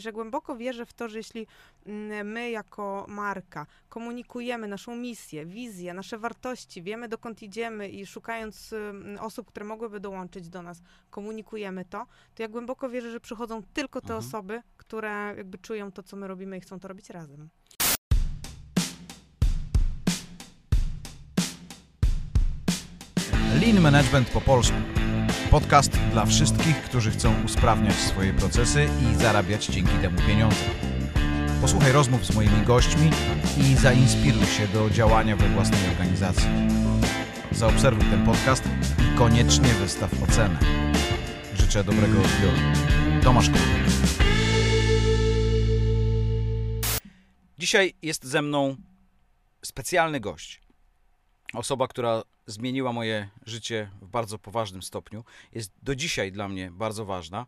Że głęboko wierzę w to, że jeśli mm, my jako marka komunikujemy naszą misję, wizję, nasze wartości, wiemy dokąd idziemy i szukając mm, osób, które mogłyby dołączyć do nas, komunikujemy to, to ja głęboko wierzę, że przychodzą tylko te Mhm. osoby, które jakby czują to, co my robimy i chcą to robić razem. Lean Management po polsku. Podcast dla wszystkich, którzy chcą usprawniać swoje procesy i zarabiać dzięki temu pieniądze. Posłuchaj rozmów z moimi gośćmi i zainspiruj się do działania we własnej organizacji. Zaobserwuj ten podcast i koniecznie wystaw ocenę. Życzę dobrego odbioru. Tomasz Król. Dzisiaj jest ze mną specjalny gość. Osoba, która zmieniła moje życie w bardzo poważnym stopniu. Jest do dzisiaj dla mnie bardzo ważna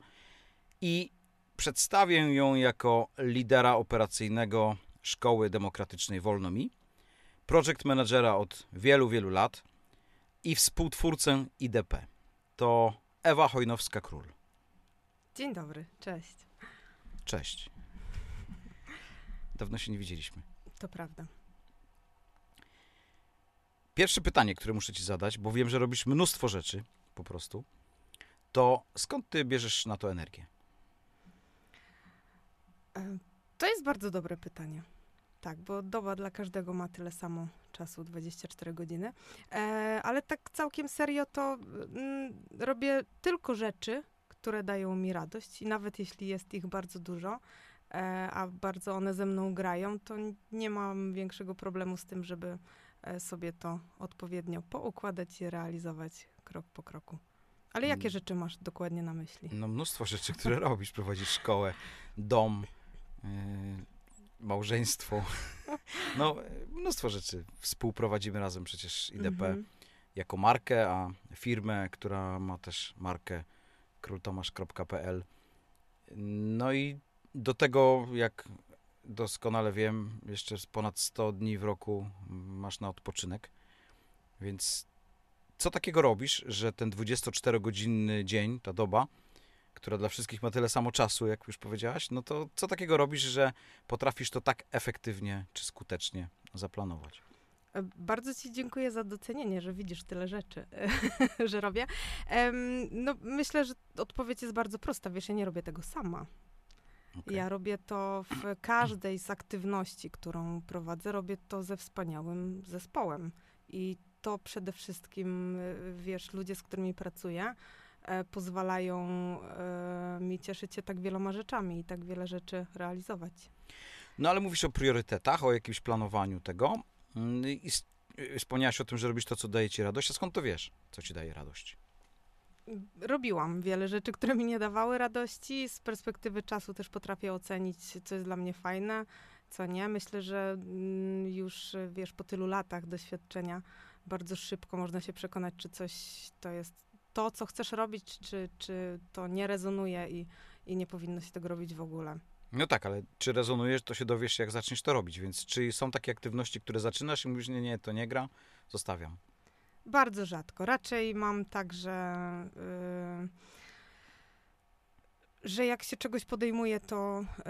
i przedstawię ją jako lidera operacyjnego Szkoły Demokratycznej Wolno Mi, project managera od wielu, wielu lat i współtwórcę IDP. To Ewa Hojnowska-Król. Dzień dobry, cześć. Cześć. Dawno się nie widzieliśmy. To prawda. Pierwsze pytanie, które muszę ci zadać, bo wiem, że robisz mnóstwo rzeczy po prostu, to skąd ty bierzesz na to energię? To jest bardzo dobre pytanie. Tak, bo doba dla każdego ma tyle samo czasu, 24 godziny. E, ale tak całkiem serio to mm, robię tylko rzeczy, które dają mi radość i nawet jeśli jest ich bardzo dużo, e, a bardzo one ze mną grają, to nie mam większego problemu z tym, żeby sobie to odpowiednio poukładać i realizować krok po kroku. Ale jakie Mm. rzeczy masz dokładnie na myśli? No mnóstwo rzeczy, które robisz. Prowadzisz szkołę, dom, yy, małżeństwo. No, mnóstwo rzeczy. Współprowadzimy razem przecież IDP Mhm. jako markę, a firmę, która ma też markę króltomasz.pl. No i do tego, jak doskonale wiem, jeszcze ponad 100 dni w roku masz na odpoczynek. Więc co takiego robisz, że ten 24-godzinny dzień, ta doba, która dla wszystkich ma tyle samo czasu, jak już powiedziałaś, no to co takiego robisz, że potrafisz to tak efektywnie czy skutecznie zaplanować? Bardzo Ci dziękuję za docenienie, że widzisz tyle rzeczy, że robię. No, myślę, że odpowiedź jest bardzo prosta. Wiesz, ja nie robię tego sama. Okej. Ja robię to w każdej z aktywności, którą prowadzę. Robię to ze wspaniałym zespołem. I to przede wszystkim, y, wiesz, ludzie, z którymi pracuję, e, pozwalają e, mi cieszyć się tak wieloma rzeczami i tak wiele rzeczy realizować. No ale mówisz o priorytetach, o jakimś planowaniu tego Mm, i y, wspomniałaś o tym, że robisz to, co daje ci radość. A skąd to wiesz, co ci daje radość? Robiłam wiele rzeczy, które mi nie dawały radości. Z perspektywy czasu też potrafię ocenić, co jest dla mnie fajne, co nie. Myślę, że mm, już, wiesz, po tylu latach doświadczenia bardzo szybko można się przekonać, czy coś to jest to, co chcesz robić, czy, czy to nie rezonuje i, i nie powinno się tego robić w ogóle. No tak, ale czy rezonujesz, to się dowiesz, jak zaczniesz to robić. Więc czy są takie aktywności, które zaczynasz i mówisz, nie, nie, to nie gra, zostawiam. Bardzo rzadko. Raczej mam tak, że, y, że jak się czegoś podejmuję, to y,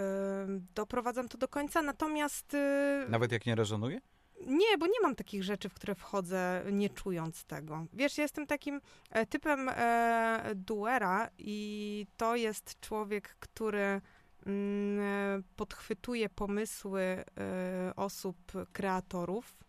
doprowadzam to do końca. Natomiast y, Nawet jak nie rezonuje? nie, bo nie mam takich rzeczy, w które wchodzę nie czując tego. Wiesz, ja jestem takim e, typem e, duera i to jest człowiek, który mm, e, podchwytuje pomysły e, osób, kreatorów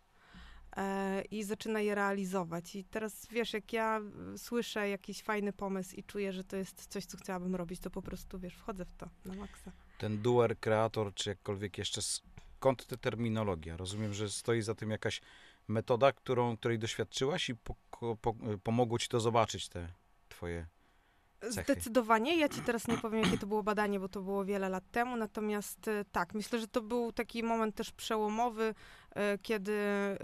i zaczyna je realizować. I teraz wiesz, jak ja e, słyszę jakiś fajny pomysł i czuję, że to jest coś, co chciałabym robić, to po prostu, wiesz, wchodzę w to na maksa. Ten duer, kreator, czy jakkolwiek jeszcze, skąd ta terminologia? Rozumiem, że stoi za tym jakaś metoda, którą, której doświadczyłaś i po, po, pomogło ci to zobaczyć, te twoje... Cechy. Zdecydowanie. Ja ci teraz nie powiem, jakie to było badanie, bo to było wiele lat temu. Natomiast e, tak, myślę, że to był taki moment też przełomowy, e, kiedy e,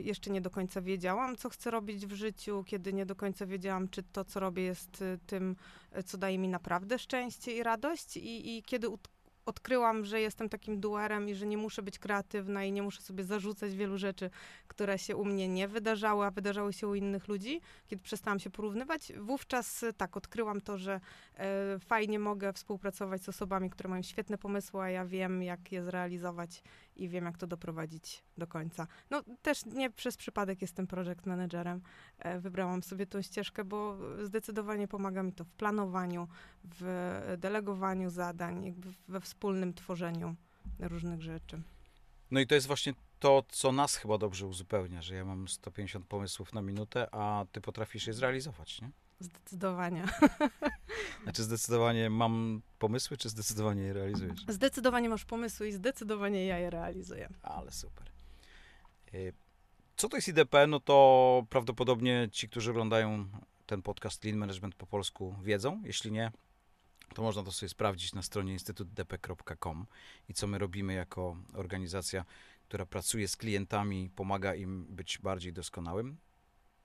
jeszcze nie do końca wiedziałam, co chcę robić w życiu, kiedy nie do końca wiedziałam, czy to, co robię, jest e, tym, co daje mi naprawdę szczęście i radość, i, i kiedy odkryłam, że jestem takim duerem i że nie muszę być kreatywna i nie muszę sobie zarzucać wielu rzeczy, które się u mnie nie wydarzały, a wydarzały się u innych ludzi, kiedy przestałam się porównywać, wówczas tak, odkryłam to, że e, fajnie mogę współpracować z osobami, które mają świetne pomysły, a ja wiem, jak je zrealizować i wiem, jak to doprowadzić do końca. No też nie przez przypadek jestem project managerem. E, wybrałam sobie tą ścieżkę, bo zdecydowanie pomaga mi to w planowaniu, w delegowaniu zadań, jakby we wspólnym tworzeniu różnych rzeczy. No i to jest właśnie to, co nas chyba dobrze uzupełnia, że ja mam 150 pomysłów na minutę, a ty potrafisz je zrealizować, nie? Zdecydowanie. Znaczy zdecydowanie mam pomysły, czy zdecydowanie je realizujesz? Zdecydowanie masz pomysły i zdecydowanie ja je realizuję. Ale super. Y, co to jest IDP? No to prawdopodobnie ci, którzy oglądają ten podcast Lean Management po polsku wiedzą. Jeśli nie, to można to sobie sprawdzić na stronie instytutdp.com i co my robimy jako organizacja, która pracuje z klientami, pomaga im być bardziej doskonałym.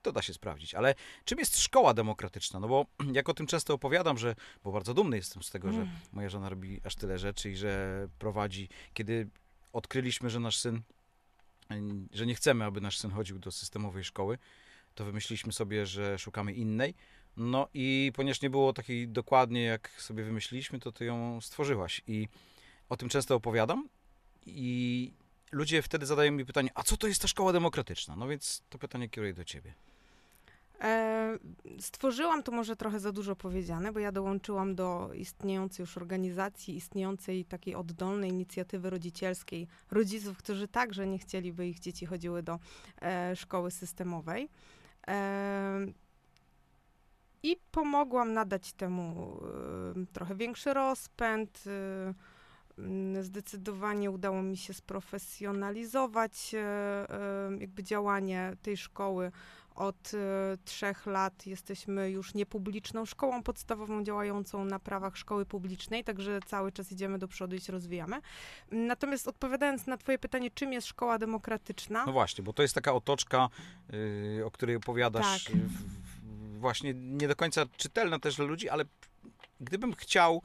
To da się sprawdzić. Ale czym jest szkoła demokratyczna? No bo jak o tym często opowiadam, że, bo bardzo dumny jestem z tego, że Mm. moja żona robi aż tyle rzeczy i że prowadzi. Kiedy odkryliśmy, że nasz syn, że nie chcemy, aby nasz syn chodził do systemowej szkoły, to wymyśliliśmy sobie, że szukamy innej. No i ponieważ nie było takiej dokładnie, jak sobie wymyśliliśmy, to ty ją stworzyłaś. I o tym często opowiadam. I ludzie wtedy zadają mi pytanie, a co to jest ta szkoła demokratyczna? No więc to pytanie kieruję do ciebie. E, stworzyłam to może trochę za dużo powiedziane, bo ja dołączyłam do istniejącej już organizacji, istniejącej takiej oddolnej inicjatywy rodzicielskiej rodziców, którzy także nie chcieli, by ich dzieci chodziły do e, szkoły systemowej. E, I pomogłam nadać temu trochę większy rozpęd. Zdecydowanie udało mi się sprofesjonalizować jakby działanie tej szkoły. Od e, trzech lat jesteśmy już niepubliczną szkołą podstawową działającą na prawach szkoły publicznej, także cały czas idziemy do przodu i się rozwijamy. Natomiast odpowiadając na twoje pytanie, czym jest szkoła demokratyczna? No właśnie, bo to jest taka otoczka, yy, o której opowiadasz, Tak. w, w, właśnie nie do końca czytelna też dla ludzi, ale gdybym chciał,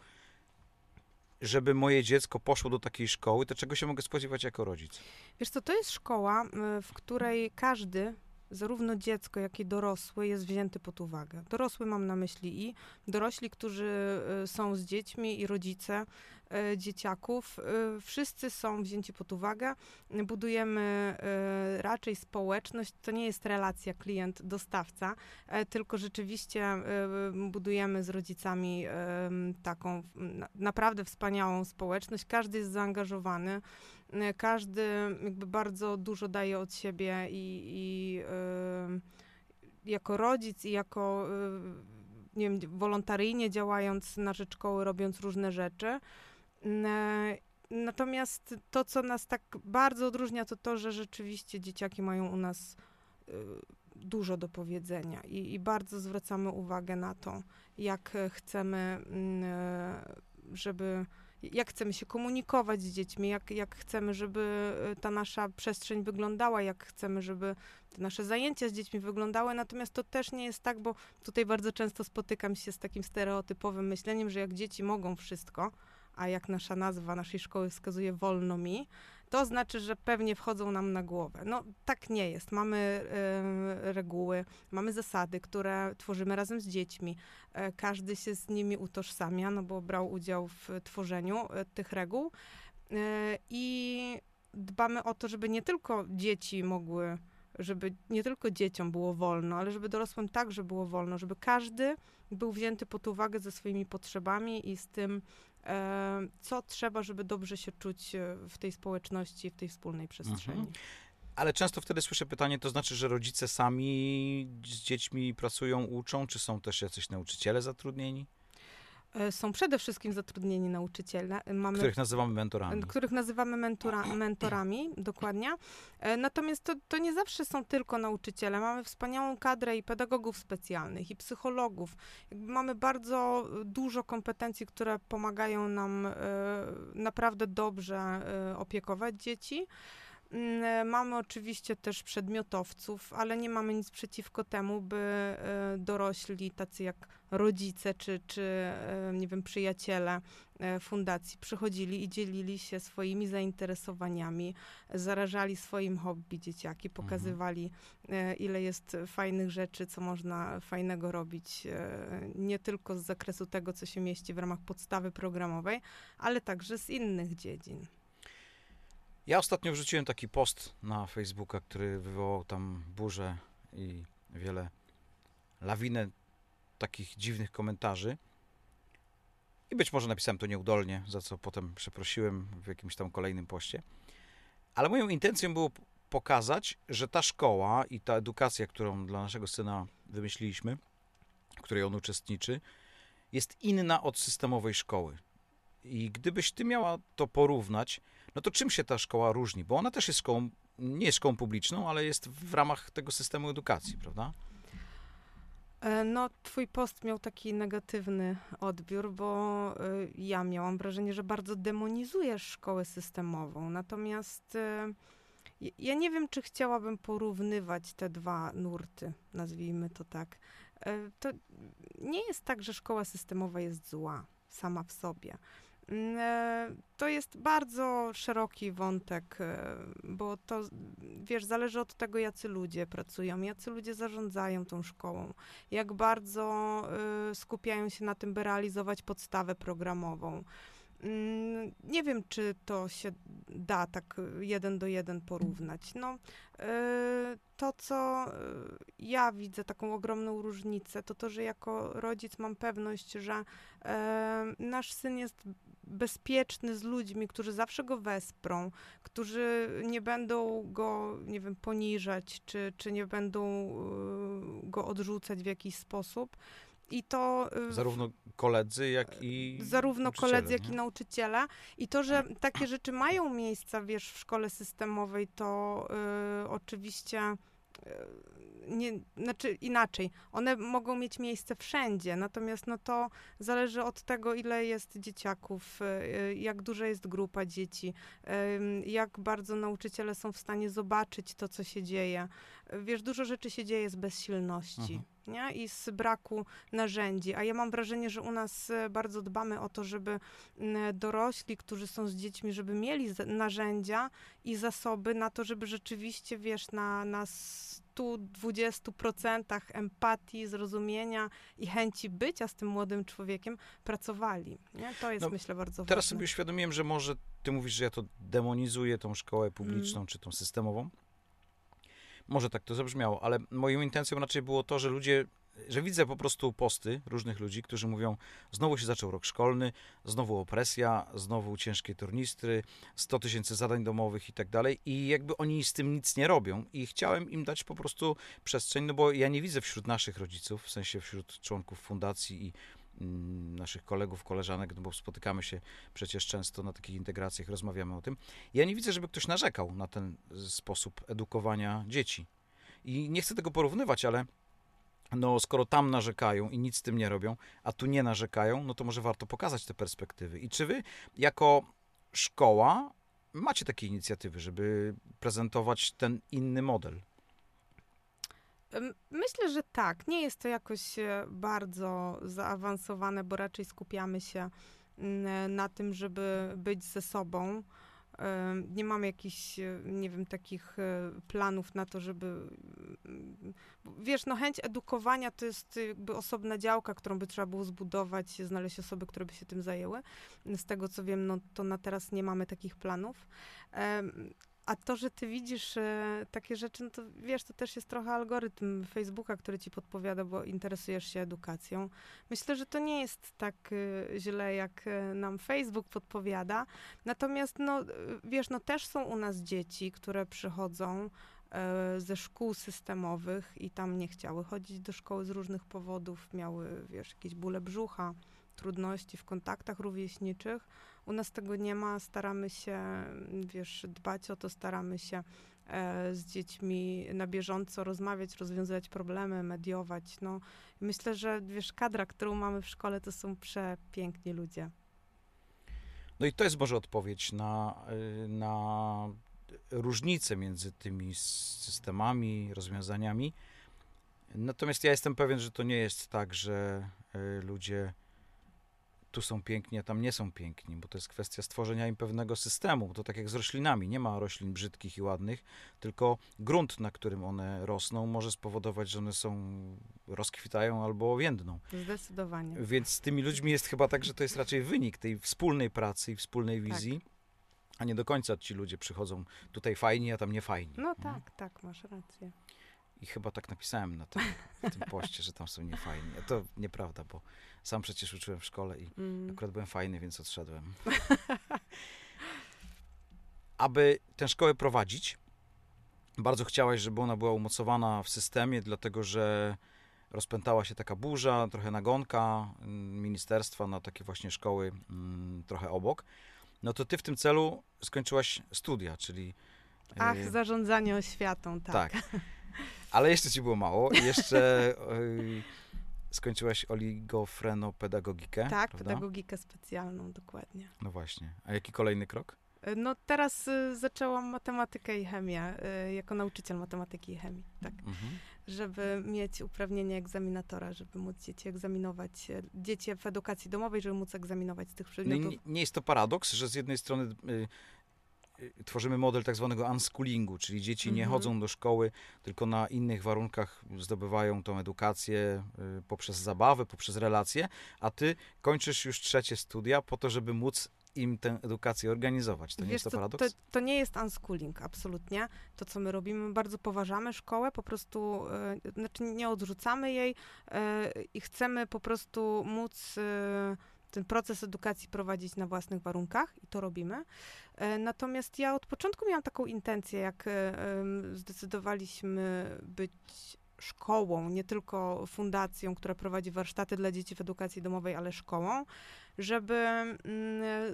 żeby moje dziecko poszło do takiej szkoły, to czego się mogę spodziewać jako rodzic? Wiesz co, to jest szkoła, y, w której każdy, zarówno dziecko, jak i dorosły, jest wzięty pod uwagę. Dorosły mam na myśli i dorośli, którzy y, są z dziećmi i rodzice y, dzieciaków, y, wszyscy są wzięci pod uwagę. Budujemy raczej społeczność, to nie jest relacja klient-dostawca, e, tylko rzeczywiście budujemy z rodzicami taką na- naprawdę wspaniałą społeczność. Każdy jest zaangażowany. Y, Każdy jakby bardzo dużo daje od siebie i, i y, jako rodzic i jako y, nie wiem, wolontaryjnie działając na rzecz szkoły, robiąc różne rzeczy. Y, Natomiast to, co nas tak bardzo odróżnia, to to, że rzeczywiście dzieciaki mają u nas y, dużo do powiedzenia i, i bardzo zwracamy uwagę na to, jak chcemy, e, żeby jak chcemy się komunikować z dziećmi, jak, jak chcemy, żeby e, ta nasza przestrzeń wyglądała, jak chcemy, żeby te nasze zajęcia z dziećmi wyglądały. Natomiast to też nie jest tak, bo tutaj bardzo często spotykam się z takim stereotypowym myśleniem, że jak dzieci mogą wszystko, a jak nasza nazwa naszej szkoły wskazuje wolno mi, to znaczy, że pewnie wchodzą nam na głowę. No tak nie jest. Mamy e, reguły, mamy zasady, które tworzymy razem z dziećmi. E, każdy się z nimi utożsamia, no bo brał udział w tworzeniu e, tych reguł. E, I dbamy o to, żeby nie tylko dzieci mogły, żeby nie tylko dzieciom było wolno, ale żeby dorosłym także było wolno, żeby każdy był wzięty pod uwagę ze swoimi potrzebami i z tym, co trzeba, żeby dobrze się czuć e, w tej społeczności, w tej wspólnej przestrzeni. Mhm. Ale często wtedy słyszę pytanie, to znaczy, że rodzice sami z dziećmi pracują, uczą, czy są też jacyś nauczyciele zatrudnieni, Są przede wszystkim zatrudnieni nauczyciele. E, Mamy których nazywamy mentorami? których nazywamy mentora, mentorami, dokładnie. E, Natomiast to, to nie zawsze są tylko nauczyciele. Mamy wspaniałą kadrę i pedagogów specjalnych, i psychologów. Mamy bardzo e, dużo kompetencji, które pomagają nam e, naprawdę dobrze e, opiekować dzieci. Mm, e, Mamy oczywiście też przedmiotowców, ale nie mamy nic przeciwko temu, by e, dorośli, tacy jak rodzice czy, czy e, nie wiem, przyjaciele e, fundacji przychodzili i dzielili się swoimi zainteresowaniami, zarażali swoim hobby dzieciaki, Mhm. pokazywali, e, ile jest fajnych rzeczy, co można fajnego robić, nie tylko z zakresu tego, co się mieści w ramach podstawy programowej, ale także z innych dziedzin. Ja ostatnio wrzuciłem taki post na Facebooka, który wywołał tam burzę i wiele lawinę takich dziwnych komentarzy. I być może napisałem to nieudolnie, za co potem przeprosiłem w jakimś tam kolejnym poście. Ale moją intencją było pokazać, że ta szkoła i ta edukacja, którą dla naszego syna wymyśliliśmy, w której on uczestniczy, jest inna od systemowej szkoły. I gdybyś ty miała to porównać, no to czym się ta szkoła różni? Bo ona też jest szkołą, nie jest szkołą publiczną, ale jest w ramach tego systemu edukacji, prawda? E, No, twój post miał taki negatywny odbiór, bo y, ja miałam wrażenie, że bardzo demonizujesz szkołę systemową. Natomiast y, ja- nie wiem, czy chciałabym porównywać te dwa nurty, nazwijmy to tak. E, To nie jest tak, że szkoła systemowa jest zła sama w sobie. Mm, e, To jest bardzo szeroki wątek, e, bo to, wiesz, zależy od tego, jacy ludzie pracują, jacy ludzie zarządzają tą szkołą, jak bardzo y, skupiają się na tym, by realizować podstawę programową. Mm, Nie wiem, czy to się da tak y, jeden do jeden porównać. No, y, to, co y, ja widzę, taką ogromną różnicę, to to, że jako rodzic mam pewność, że nasz syn jest bezpieczny z ludźmi, którzy zawsze go wesprą, którzy nie będą go, nie wiem, poniżać, czy, czy nie będą go odrzucać w jakiś sposób. I to y, Zarówno koledzy, jak i. zarówno koledzy, jak i nauczyciele. I to, że takie rzeczy mają miejsca, wiesz, w szkole systemowej, to y, oczywiście y, nie, znaczy inaczej. One mogą mieć miejsce wszędzie, natomiast no to zależy od tego, ile jest dzieciaków, y, jak duża jest grupa dzieci, jak bardzo nauczyciele są w stanie zobaczyć to, co się dzieje. Wiesz, dużo rzeczy się dzieje z bezsilności. Nie? I z braku narzędzi. A ja mam wrażenie, że u nas e, bardzo dbamy o to, żeby dorośli, którzy są z dziećmi, żeby mieli narzędzia i zasoby na to, żeby rzeczywiście, wiesz, na, na 120% empatii, zrozumienia i chęci bycia z tym młodym człowiekiem pracowali. Nie? To jest, No, myślę, bardzo Teraz ważne. sobie uświadomiłem, że może ty mówisz, że ja to demonizuję, tą szkołę publiczną Mm. czy tą systemową. Może tak to zabrzmiało, ale moją intencją raczej było to, że ludzie, że widzę po prostu posty różnych ludzi, którzy mówią, znowu się zaczął rok szkolny, znowu opresja, znowu ciężkie tornistry, 100 tysięcy zadań domowych i tak dalej. I jakby oni z tym nic nie robią. I chciałem im dać po prostu przestrzeń, no bo ja nie widzę wśród naszych rodziców, w sensie wśród członków fundacji i naszych kolegów, koleżanek, no bo spotykamy się przecież często na takich integracjach, rozmawiamy o tym. Ja nie widzę, żeby ktoś narzekał na ten y, sposób edukowania dzieci. I nie chcę tego porównywać, ale no, skoro tam narzekają i nic z tym nie robią, a tu nie narzekają, no to może warto pokazać te perspektywy. I czy wy jako szkoła macie takie inicjatywy, żeby prezentować ten inny model? Myślę, że tak. Nie jest to jakoś e, bardzo zaawansowane, bo raczej skupiamy się na tym, żeby być ze sobą. Nie mamy jakichś, e, nie wiem, takich e, planów na to, żeby. Wiesz, no chęć edukowania to jest jakby osobna działka, którą by trzeba było zbudować, znaleźć osoby, które by się tym zajęły. Z tego co wiem, no to na teraz nie mamy takich planów. A to, że ty widzisz e, takie rzeczy, no to wiesz, to też jest trochę algorytm Facebooka, który ci podpowiada, bo interesujesz się edukacją. Myślę, że to nie jest tak e, źle, jak e, nam Facebook podpowiada. Natomiast, no, e, wiesz, no też są u nas dzieci, które przychodzą e, ze szkół systemowych i tam nie chciały chodzić do szkoły z różnych powodów, miały, wiesz, jakieś bóle brzucha, trudności w kontaktach rówieśniczych. U nas tego nie ma, staramy się, wiesz, dbać o to, staramy się e, z dziećmi na bieżąco rozmawiać, rozwiązywać problemy, mediować. No, myślę, że wiesz, kadra, którą mamy w szkole, to są przepiękni ludzie. No i to jest może odpowiedź na, y, na różnice między tymi systemami, rozwiązaniami. Natomiast ja jestem pewien, że to nie jest tak, że y, ludzie tu są piękni, a tam nie są piękni, bo to jest kwestia stworzenia im pewnego systemu. To tak jak z roślinami. Nie ma roślin brzydkich i ładnych, tylko grunt, na którym one rosną, może spowodować, że one są, rozkwitają albo więdną. Zdecydowanie. Więc z tymi ludźmi jest chyba tak, że to jest raczej wynik tej wspólnej pracy i wspólnej wizji. A nie do końca ci ludzie przychodzą tutaj fajni, a tam nie fajni. No tak, tak, masz rację. I chyba tak napisałem na tym, w tym poście, że tam są niefajni. A to nieprawda, bo sam przecież uczyłem w szkole i Mm. akurat byłem fajny, więc odszedłem. Aby tę szkołę prowadzić, bardzo chciałaś, żeby ona była umocowana w systemie, dlatego że rozpętała się taka burza, trochę nagonka mm, ministerstwa na takie właśnie szkoły mm, trochę obok. No to ty w tym celu skończyłaś studia, czyli... Ach, y, zarządzanie oświatą, tak. tak. Ale jeszcze ci było mało. Jeszcze y, skończyłaś oligofrenopedagogikę. Tak, prawda? pedagogikę specjalną, dokładnie. No właśnie. A jaki kolejny krok? Y, No teraz y, zaczęłam matematykę i chemię, y, jako nauczyciel matematyki i chemii, tak. Mhm. Żeby mieć uprawnienie egzaminatora, żeby móc dzieci egzaminować, y, dzieci w edukacji domowej, żeby móc egzaminować z tych No przedmiotów. nie, nie jest to paradoks, że z jednej strony y, tworzymy model tak zwanego unschoolingu, czyli dzieci nie Mhm. chodzą do szkoły, tylko na innych warunkach zdobywają tą edukację y, poprzez zabawę, poprzez relacje, a ty kończysz już trzecie studia po to, żeby móc im tę edukację organizować. To nie Wiesz jest to paradoks? To, to nie jest unschooling, absolutnie. To, co my robimy, my bardzo poważamy szkołę, po prostu, e, znaczy nie odrzucamy jej i chcemy po prostu móc ten proces edukacji prowadzić na własnych warunkach i to robimy. E, natomiast ja od początku miałam taką intencję, jak e, zdecydowaliśmy być szkołą, nie tylko fundacją, która prowadzi warsztaty dla dzieci w edukacji domowej, ale szkołą, żeby mm,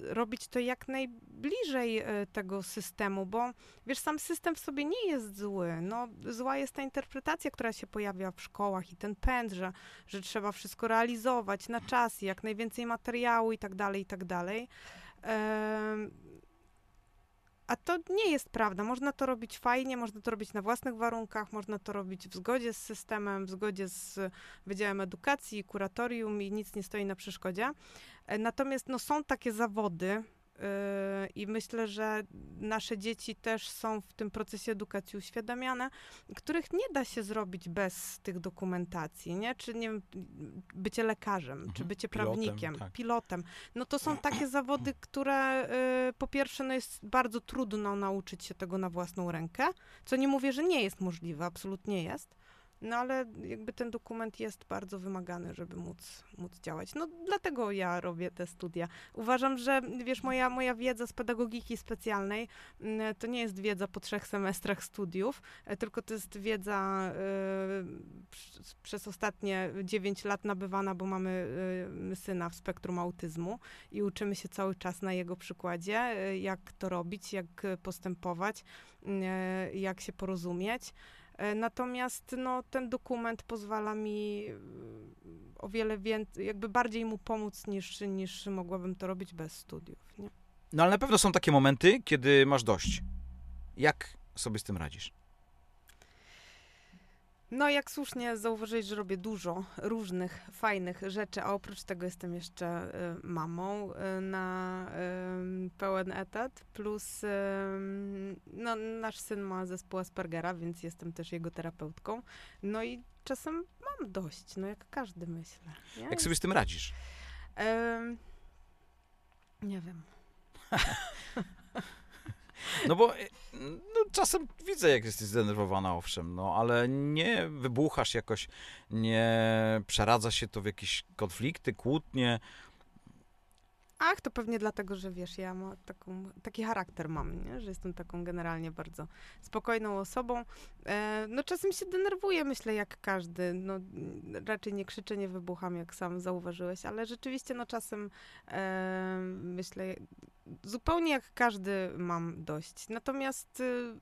robić to jak najbliżej e, tego systemu, bo wiesz, sam system w sobie nie jest zły. No, zła jest ta interpretacja, która się pojawia w szkołach i ten pęd, że, że trzeba wszystko realizować na czas jak najwięcej materiału i tak dalej, i tak dalej. A to nie jest prawda. Można to robić fajnie, można to robić na własnych warunkach, można to robić w zgodzie z systemem, w zgodzie z Wydziałem Edukacji, kuratorium i nic nie stoi na przeszkodzie. E, Natomiast no, są takie zawody i myślę, że nasze dzieci też są w tym procesie edukacji uświadamiane, których nie da się zrobić bez tych dokumentacji, nie? Czy nie wiem, bycie lekarzem, czy Mhm. bycie Pilotem, prawnikiem, tak. pilotem. No to są takie zawody, które yy, po pierwsze no jest bardzo trudno nauczyć się tego na własną rękę, co nie mówię, że nie jest możliwe, absolutnie jest. No ale jakby ten dokument jest bardzo wymagany, żeby móc, móc działać. No dlatego ja robię te studia. Uważam, że wiesz, moja, moja wiedza z pedagogiki specjalnej mm, to nie jest wiedza po trzech semestrach studiów, e, tylko to jest wiedza y, przez- ostatnie 9 lat nabywana, bo mamy y, syna w spektrum autyzmu i uczymy się cały czas na jego przykładzie, jak to robić, jak postępować, y, jak się porozumieć. E, Natomiast no, ten dokument pozwala mi y, o wiele więcej, jakby bardziej mu pomóc niż, niż mogłabym to robić bez studiów. Nie? No ale na pewno są takie momenty, kiedy masz dość. Jak sobie z tym radzisz? No, jak słusznie zauważyłeś, że robię dużo różnych fajnych rzeczy, a oprócz tego jestem jeszcze y, mamą y, na y, pełen etat, plus y, no, nasz syn ma zespół Aspergera, więc jestem też jego terapeutką. No i czasem mam dość, no jak każdy myślę. Nie? Jak sobie z tym radzisz? Nie wiem. No bo no, czasem widzę, jak jesteś zdenerwowana, owszem, no ale nie wybuchasz jakoś, nie przeradza się to w jakieś konflikty, kłótnie. Ach, to pewnie dlatego, że wiesz, ja mam taką, taki charakter mam, nie? że jestem taką generalnie bardzo spokojną osobą. E, no czasem się denerwuję, myślę, jak każdy. No, raczej nie krzyczę, nie wybucham, jak sam zauważyłeś, ale rzeczywiście no czasem e, myślę, zupełnie jak każdy mam dość. Natomiast y,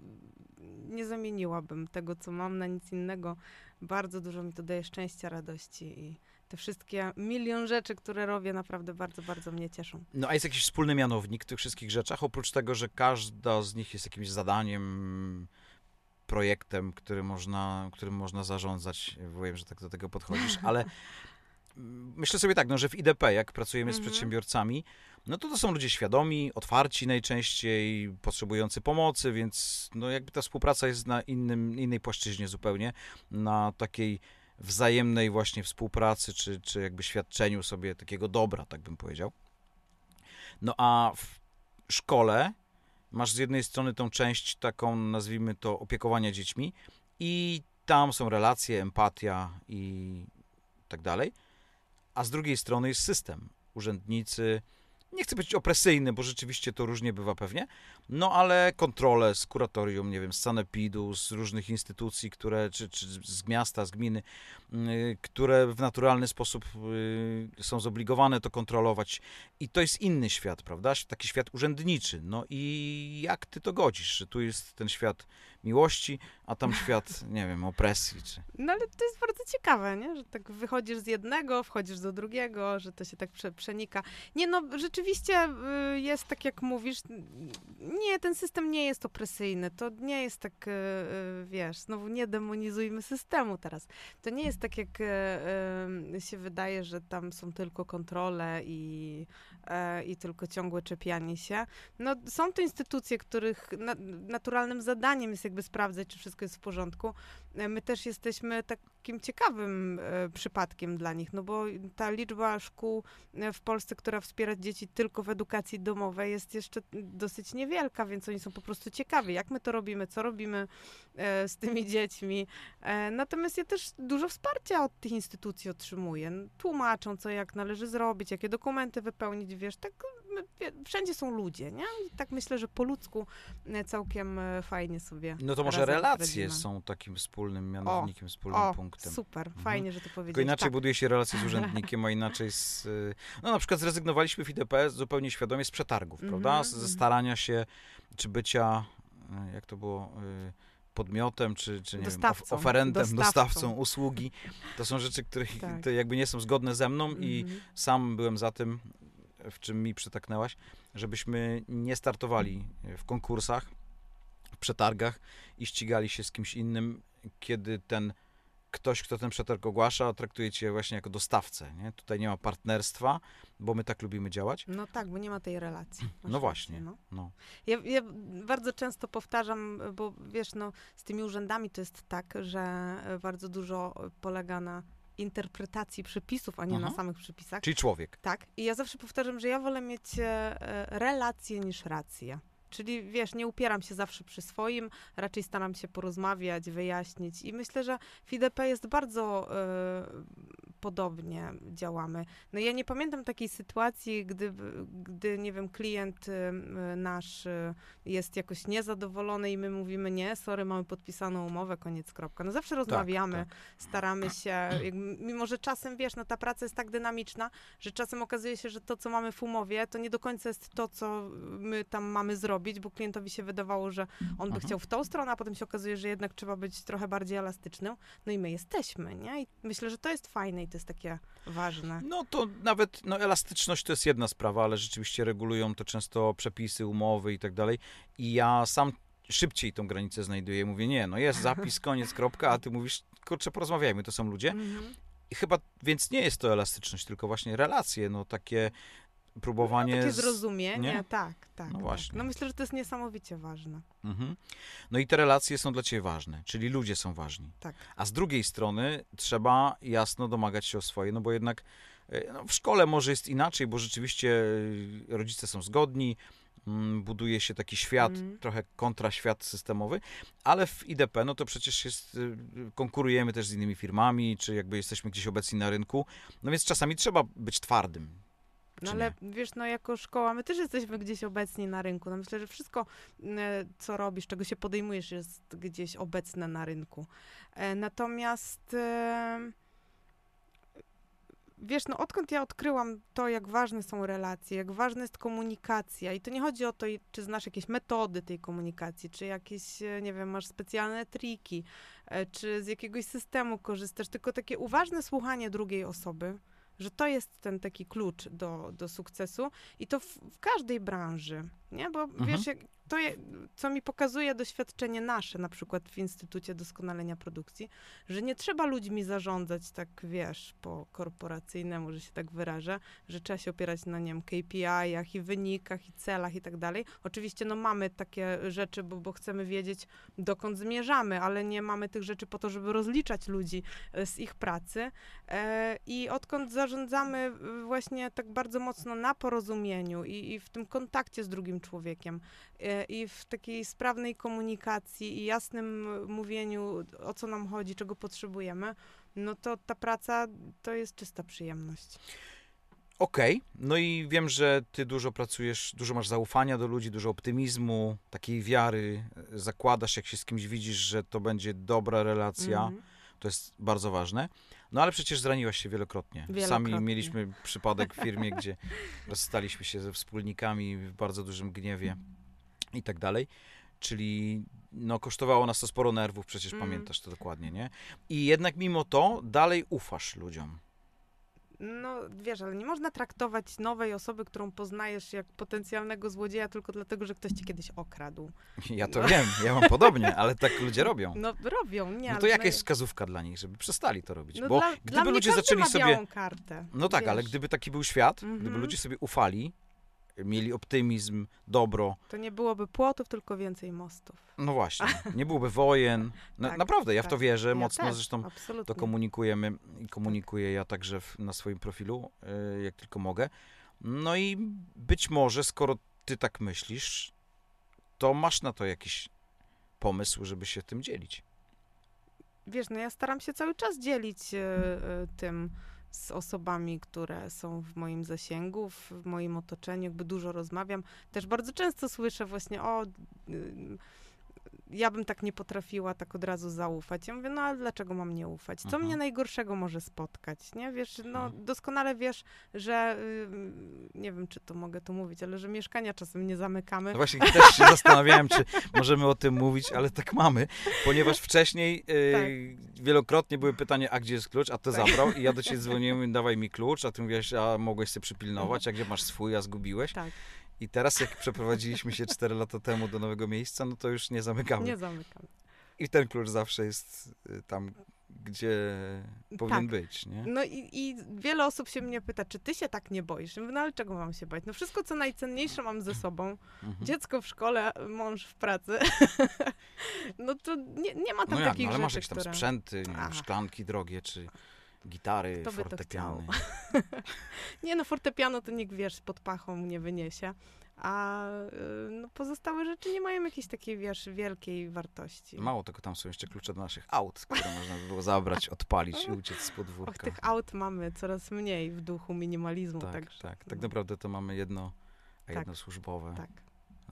nie zamieniłabym tego, co mam na nic innego. Bardzo dużo mi to daje szczęścia, radości i te wszystkie milion rzeczy, które robię, naprawdę bardzo, bardzo mnie cieszą. No a jest jakiś wspólny mianownik w tych wszystkich rzeczach, oprócz tego, że każda z nich jest jakimś zadaniem projektem, który można, którym można zarządzać. Wiem, że tak do tego podchodzisz, ale myślę sobie tak, no, że w IDP, jak pracujemy z Mhm. przedsiębiorcami, no to to są ludzie świadomi, otwarci najczęściej, potrzebujący pomocy, więc no jakby ta współpraca jest na innym, innej płaszczyźnie zupełnie, na takiej wzajemnej właśnie współpracy, czy, czy jakby świadczeniu sobie takiego dobra, tak bym powiedział. No a w szkole masz z jednej strony tą część taką, nazwijmy to, opiekowania dziećmi i tam są relacje, empatia i tak dalej, a z drugiej strony jest system, urzędnicy, nie chcę być opresyjny, bo rzeczywiście to różnie bywa pewnie, no ale kontrole z kuratorium, nie wiem, z sanepidu, z różnych instytucji, które, czy, czy z miasta, z gminy, y, które w naturalny sposób y, są zobligowane to kontrolować. I to jest inny świat, prawda? Taki świat urzędniczy. No i jak ty to godzisz, że tu jest ten świat miłości, a tam świat, nie wiem, opresji, czy... No ale to jest bardzo ciekawe, nie? że tak wychodzisz z jednego, wchodzisz do drugiego, że to się tak prze, przenika. Nie, no rzeczywiście y, jest tak, jak mówisz. Nie, ten system nie jest opresyjny. To nie jest tak, y, y, wiesz, znowu nie demonizujmy systemu teraz. To nie jest tak, jak się wydaje, że tam są tylko kontrole i, e, i tylko ciągłe czepianie się. No, są to instytucje, których na, naturalnym zadaniem jest jakby sprawdzać, czy wszystko jest w porządku. E, My też jesteśmy takim ciekawym e, przypadkiem dla nich, no bo ta liczba szkół e, w Polsce, która wspiera dzieci tylko w edukacji domowej jest jeszcze dosyć niewielka, więc oni są po prostu ciekawi, jak my to robimy, co robimy z tymi dziećmi. Natomiast ja też dużo wsparcia od tych instytucji otrzymuję. Tłumaczą, co jak należy zrobić, jakie dokumenty wypełnić, wiesz, tak wszędzie są ludzie, nie? I tak myślę, że po ludzku e, całkiem e, fajnie sobie No to może relacje radzimy. są takim wspólnym mianownikiem, wspólnym O, punktem. super, Mhm. fajnie, że to Tylko powiedziałeś. inaczej tak. buduje się relacje z urzędnikiem, a inaczej z... y, No na przykład zrezygnowaliśmy w IDP zupełnie świadomie z przetargów, Mhm, prawda? Ze mhm. starania się, czy bycia, jak to było, podmiotem, czy, czy nie wiem, Dostawcą, of- oferentem, dostawcą. dostawcą usługi. To są rzeczy, które Tak. jakby nie są zgodne ze mną i Mhm. sam byłem za tym, w czym mi przytaknęłaś, żebyśmy nie startowali w konkursach, w przetargach i ścigali się z kimś innym, kiedy ten ktoś, kto ten przetarg ogłasza, traktuje cię właśnie jako dostawcę. Nie? Tutaj nie ma partnerstwa, bo my tak lubimy działać. No tak, bo nie ma tej relacji. Masz No właśnie. rację, no. No. Ja, ja bardzo często powtarzam, bo wiesz, no, z tymi urzędami to jest tak, że bardzo dużo polega na interpretacji przepisów, a nie na Mhm. samych przepisach. Czyli człowiek. Tak. I ja zawsze powtarzam, że ja wolę mieć e, relacje niż rację. Czyli wiesz, nie upieram się zawsze przy swoim, raczej staram się porozmawiać, wyjaśnić. I myślę, że w IDP jest bardzo e, podobnie działamy. No ja nie pamiętam takiej sytuacji, gdy, gdy nie wiem, klient e, nasz e, jest jakoś niezadowolony i my mówimy nie, sorry, mamy podpisaną umowę, koniec, kropka. No zawsze rozmawiamy, tak. staramy się, mimo że czasem, wiesz, no ta praca jest tak dynamiczna, że czasem okazuje się, że to, co mamy w umowie, to nie do końca jest to, co my tam mamy zrobić, bo klientowi się wydawało, że on by Mhm. chciał w tą stronę, a potem się okazuje, że jednak trzeba być trochę bardziej elastycznym. No i my jesteśmy, nie? I myślę, że to jest fajne i to jest takie ważne. No to nawet no, elastyczność to jest jedna sprawa, ale rzeczywiście regulują to często przepisy, umowy i tak dalej. I ja sam szybciej tą granicę znajduję. Mówię, nie, no jest zapis, koniec, kropka, a ty mówisz, kurczę, porozmawiajmy, to są ludzie. Mhm. I chyba, więc nie jest to elastyczność, tylko właśnie relacje, no takie próbowanie... Takie z- zrozumienie, nie? tak, tak. No tak. właśnie. No myślę, że to jest niesamowicie ważne. Mhm. No i te relacje są dla ciebie ważne, czyli ludzie są ważni. Tak. A z drugiej strony trzeba jasno domagać się o swoje, no bo jednak e, no, w szkole może jest inaczej, bo rzeczywiście e, rodzice są zgodni, mm, buduje się taki świat, Mhm. trochę kontraświat systemowy, ale w IDP, no to przecież jest, y, konkurujemy też z innymi firmami, czy jakby jesteśmy gdzieś obecni na rynku, no więc czasami trzeba być twardym. No ale wiesz, no jako szkoła my też jesteśmy gdzieś obecni na rynku. No myślę, że wszystko, e, co robisz, czego się podejmujesz, jest gdzieś obecne na rynku. E, Natomiast e, wiesz, no odkąd ja odkryłam to, jak ważne są relacje, jak ważna jest komunikacja i to nie chodzi o to, czy znasz jakieś metody tej komunikacji, czy jakieś, nie wiem, masz specjalne triki, czy z jakiegoś systemu korzystasz, tylko takie uważne słuchanie drugiej osoby, że to jest ten taki klucz do, do sukcesu i to w, w każdej branży. Nie? Bo Mhm. wiesz, jak to, je, co mi pokazuje doświadczenie nasze, na przykład w Instytucie Doskonalenia Produkcji, że nie trzeba ludźmi zarządzać tak, wiesz, po korporacyjnemu, że się tak wyrażę, że trzeba się opierać na, nie wiem, KPI-ach i wynikach i celach i tak dalej. Oczywiście, no mamy takie rzeczy, bo, bo chcemy wiedzieć, dokąd zmierzamy, ale nie mamy tych rzeczy po to, żeby rozliczać ludzi e, z ich pracy. E, I odkąd zarządzamy e, właśnie tak bardzo mocno na porozumieniu i, i w tym kontakcie z drugim człowiekiem i w takiej sprawnej komunikacji i jasnym mówieniu, o co nam chodzi, czego potrzebujemy, no to ta praca to jest czysta przyjemność. Okej, no i wiem, że ty dużo pracujesz, dużo masz zaufania do ludzi, dużo optymizmu, takiej wiary, e, zakładasz, jak się z kimś widzisz, że to będzie dobra relacja, Mhm. to jest bardzo ważne. No ale przecież zraniłaś się wielokrotnie. Sami Wielokrotnie. mieliśmy przypadek w firmie, gdzie rozstaliśmy się ze wspólnikami w bardzo dużym gniewie i tak dalej. Czyli no, kosztowało nas to sporo nerwów, przecież Mm. pamiętasz to dokładnie, nie? I jednak mimo to dalej ufasz ludziom. No wiesz, ale nie można traktować nowej osoby, którą poznajesz, jak potencjalnego złodzieja tylko dlatego, że ktoś cię kiedyś okradł. Ja to wiem, ja mam podobnie, ale tak ludzie robią. No robią, nie. No ale to jaka jest wskazówka dla nich, żeby przestali to robić? No Bo dla, gdyby dla ludzie zaczęli ma sobie. kartę. No tak, ale wiesz. gdyby taki był świat, gdyby Mhm. ludzie sobie ufali, mieli optymizm, dobro, To nie byłoby płotów, tylko więcej mostów. no właśnie, nie byłoby wojen. Na, Tak, naprawdę, ja w to tak. wierzę Ja mocno, też, zresztą Absolutnie. to komunikujemy i komunikuję ja także w, na swoim profilu, y, jak tylko mogę. No i być może, skoro ty tak myślisz, to masz na to jakiś pomysł, żeby się tym dzielić. Wiesz, no ja staram się cały czas dzielić e, e, tym z osobami, które są w moim zasięgu, w moim otoczeniu, jakby dużo rozmawiam. Też bardzo często słyszę właśnie, o, y, ja bym tak nie potrafiła tak od razu zaufać. Ja mówię, no ale dlaczego mam nie ufać? Co Mhm. mnie najgorszego może spotkać, nie? Wiesz, no Mhm. doskonale wiesz, że, nie wiem, czy to mogę tu mówić, ale że mieszkania czasem nie zamykamy. No właśnie też się zastanawiałem, czy możemy o tym mówić, ale tak mamy, ponieważ wcześniej y, wielokrotnie były pytania, a gdzie jest klucz, a to Tak. zabrał i ja do ciebie dzwoniłem i dawaj mi klucz, a ty mówiłaś, a mogłeś sobie przypilnować, a gdzie masz swój, a zgubiłeś. Tak, I teraz jak przeprowadziliśmy się 4 lata temu do nowego miejsca, no to już nie zamykamy. nie zamykamy. I ten klucz zawsze jest y, tam, gdzie powinien Tak. być, nie? No i, i wiele osób się mnie pyta, czy ty się tak nie boisz? Ja mówię, No ale czego mam się bać? No wszystko, co najcenniejsze mam ze sobą. Mhm. Dziecko w szkole, mąż w pracy. no to nie, nie ma tam No jak, takich no, ale masz rzeczy, jakieś tam które... sprzęty, Aha. szklanki drogie, czy gitary, Kto by to. Nie no, fortepiano to nikt, wiesz, pod pachą nie wyniesie. A y, no, pozostałe rzeczy nie mają jakiejś takiej, wiesz, wielkiej wartości. Mało tego, tam są jeszcze klucze do naszych aut, które można by było zabrać, odpalić i uciec z podwórka. Och, tych aut mamy coraz mniej w duchu minimalizmu. tak, także, tak. Tak no, naprawdę to mamy jedno, a Tak. jedno służbowe tak.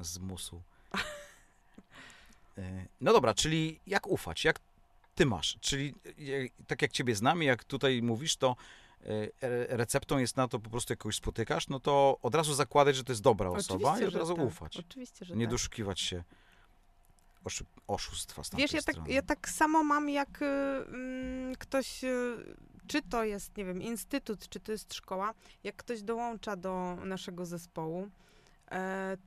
z musu. E, No dobra, czyli jak ufać? Jak ty masz? Czyli e, tak jak ciebie znam i jak tutaj mówisz, to e, re- receptą jest na to po prostu jak kogoś spotykasz, no to od razu zakładać, że to jest dobra osoba Oczywiście, i od razu tak. ufać. Oczywiście, że Nie tak. doszukiwać się oszu- oszustwa z Wiesz, ja tak, ja tak samo mam, jak y, mm, ktoś, y, czy to jest, nie wiem, instytut, czy to jest szkoła, jak ktoś dołącza do naszego zespołu, e,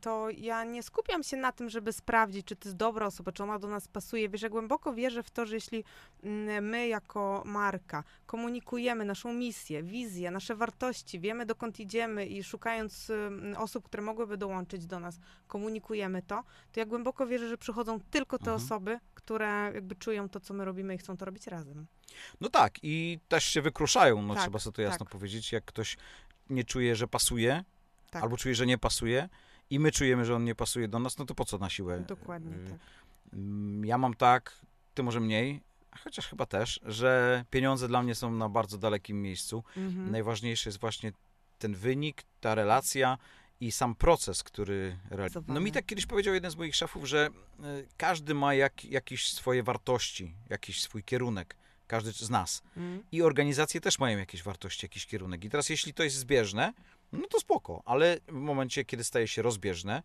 to ja nie skupiam się na tym, żeby sprawdzić, czy to jest dobra osoba, czy ona do nas pasuje. Wiesz, ja głęboko wierzę w to, że jeśli mm, my jako marka komunikujemy naszą misję, wizję, nasze wartości, wiemy dokąd idziemy i szukając osób, które mogłyby dołączyć do nas, komunikujemy to, to ja głęboko wierzę, że przychodzą tylko te Mhm. osoby, które jakby czują to, co my robimy i chcą to robić razem. No tak, i też się wykruszają, no Tak, trzeba sobie to jasno tak. powiedzieć. Jak ktoś nie czuje, że pasuje, Tak. albo czuje, że nie pasuje i my czujemy, że on nie pasuje do nas, no to po co na siłę? Dokładnie y, tak. Mm, Ja mam tak, ty może mniej, chociaż chyba też, że pieniądze dla mnie są na bardzo dalekim miejscu. Mhm. Najważniejszy jest właśnie ten wynik, ta relacja i sam proces, który realizuje. No mi tak kiedyś powiedział jeden z moich szefów, że y, każdy ma jak, jakieś swoje wartości, jakiś swój kierunek, każdy z nas. Mhm. I organizacje też mają jakieś wartości, jakiś kierunek. I teraz jeśli to jest zbieżne, no to spoko, ale w momencie, kiedy staje się rozbieżne,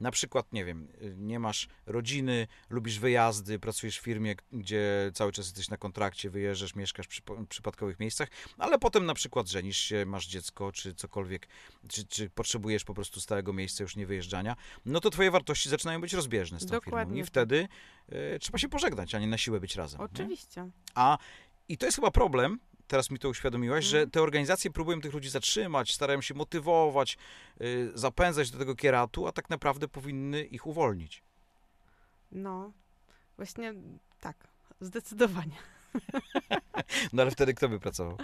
na przykład, nie wiem, nie masz rodziny, lubisz wyjazdy, pracujesz w firmie, gdzie cały czas jesteś na kontrakcie, wyjeżdżasz, mieszkasz przy przypadkowych miejscach, ale potem na przykład żenisz się, masz dziecko, czy cokolwiek, czy, czy potrzebujesz po prostu stałego miejsca, już nie wyjeżdżania, no to twoje wartości zaczynają być rozbieżne z tą firmą Dokładnie i tak. wtedy y, trzeba się pożegnać, a nie na siłę być razem. nie? Oczywiście. A i to jest chyba problem, teraz mi to uświadomiłaś, że Mhm. te organizacje próbują tych ludzi zatrzymać, starają się motywować, y, zapędzać do tego kieratu, a tak naprawdę powinny ich uwolnić. No, właśnie tak, zdecydowanie. No ale wtedy kto by pracował?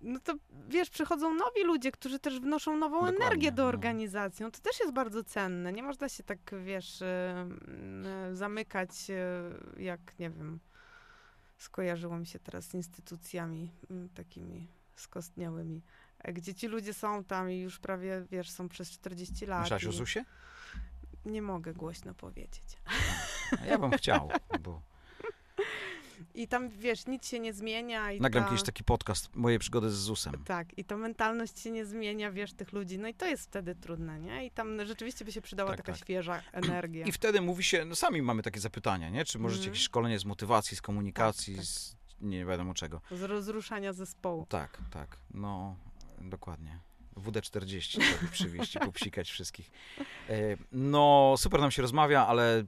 No to wiesz, przychodzą nowi ludzie, którzy też wnoszą nową Dokładnie, energię do no. organizacji. No to też jest bardzo cenne. Nie można się tak, wiesz, y, y, zamykać, y, jak nie wiem, skojarzyło mi się teraz z instytucjami y, takimi skostniałymi, e, gdzie ci ludzie są tam i już prawie, wiesz, są przez 40 lat. Myślałaś o ZUS-ie? Nie mogę głośno powiedzieć. A Ja bym chciał, bo I tam, wiesz, nic się nie zmienia. I nagram ta... kiedyś taki podcast, moje przygody z ZUS-em. Tak, i ta mentalność się nie zmienia, wiesz, tych ludzi. No i to jest wtedy trudne, nie? I tam rzeczywiście by się przydała Tak, taka tak. świeża energia. I wtedy mówi się, no sami mamy takie zapytania, nie? Czy możecie Mhm. jakieś szkolenie z motywacji, z komunikacji, Tak, tak. z nie wiadomo czego. Z rozruszania zespołu. Tak, tak, no dokładnie. WD-40 trzeba przywieźć i popsikać wszystkich. E, No, super nam się rozmawia, ale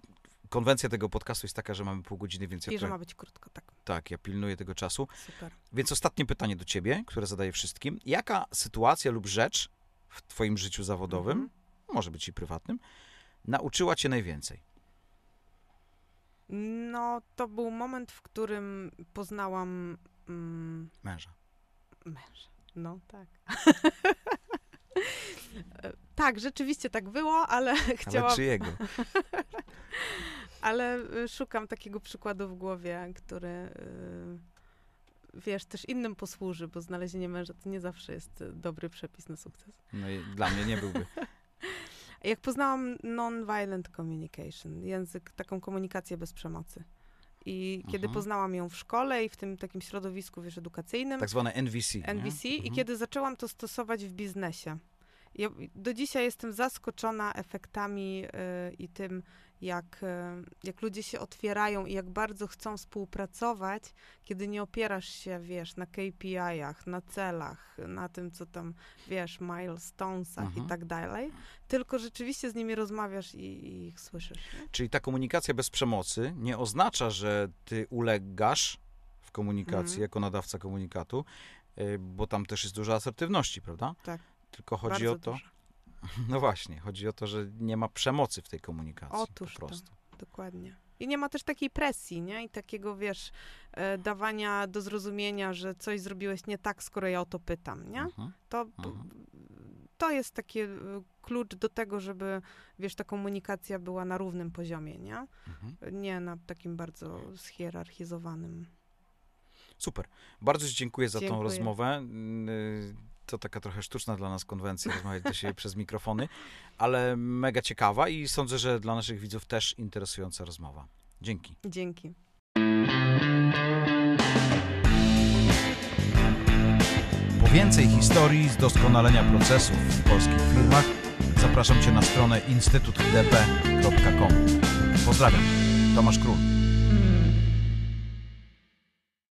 konwencja tego podcastu jest taka, że mamy pół godziny, więc ja, I że trochę- ma być krótko, tak. tak, ja pilnuję tego czasu. Super. Więc ostatnie pytanie do ciebie, które zadaję wszystkim. Jaka sytuacja lub rzecz w twoim życiu zawodowym, Mhm. może być i prywatnym, nauczyła cię najwięcej? No, to był moment, w którym poznałam mm, Męża. męża. No, tak. Tak, rzeczywiście tak było, ale chciałam... Ale czyjego? Ale szukam takiego przykładu w głowie, który y, wiesz, też innym posłuży, bo znalezienie męża to nie zawsze jest y, dobry przepis na sukces. No i dla mnie nie byłby. Jak poznałam non-violent communication, język, taką komunikację bez przemocy. I kiedy Mhm. poznałam ją w szkole i w tym takim środowisku, wiesz, edukacyjnym, Tak zwane NVC. nie? NVC, i Mhm. kiedy zaczęłam to stosować w biznesie. Ja do dzisiaj jestem zaskoczona efektami y, i tym, jak, y, jak ludzie się otwierają i jak bardzo chcą współpracować, kiedy nie opierasz się, wiesz, na KPI-ach, na celach, na tym, co tam, wiesz, milestonesach Mhm. i tak dalej, tylko rzeczywiście z nimi rozmawiasz i, i ich słyszysz. Nie? Czyli ta komunikacja bez przemocy nie oznacza, że ty ulegasz w komunikacji Mhm. jako nadawca komunikatu, y, bo tam też jest dużo asertywności, prawda? Tak. Tylko chodzi Bardzo o to, dużo. no właśnie, chodzi o to, że nie ma przemocy w tej komunikacji Otóż po to. prostu. Dokładnie. I nie ma też takiej presji, nie? I takiego, wiesz, e, dawania do zrozumienia, że coś zrobiłeś nie tak, skoro ja o to pytam, nie? Mhm. To, Mhm. to jest taki e, klucz do tego, żeby, wiesz, ta komunikacja była na równym poziomie, nie? Mhm. Nie na takim bardzo schierarchizowanym. Super. Bardzo Ci dziękuję za tą Dziękuję. rozmowę. To taka trochę sztuczna dla nas konwencja, rozmawiać do siebie przez mikrofony, ale mega ciekawa i sądzę, że dla naszych widzów też interesująca rozmowa. Dzięki. Dzięki. Po więcej historii z doskonalenia procesów w polskich firmach zapraszam Cię na stronę instytuthdp.com. Pozdrawiam, Tomasz Król.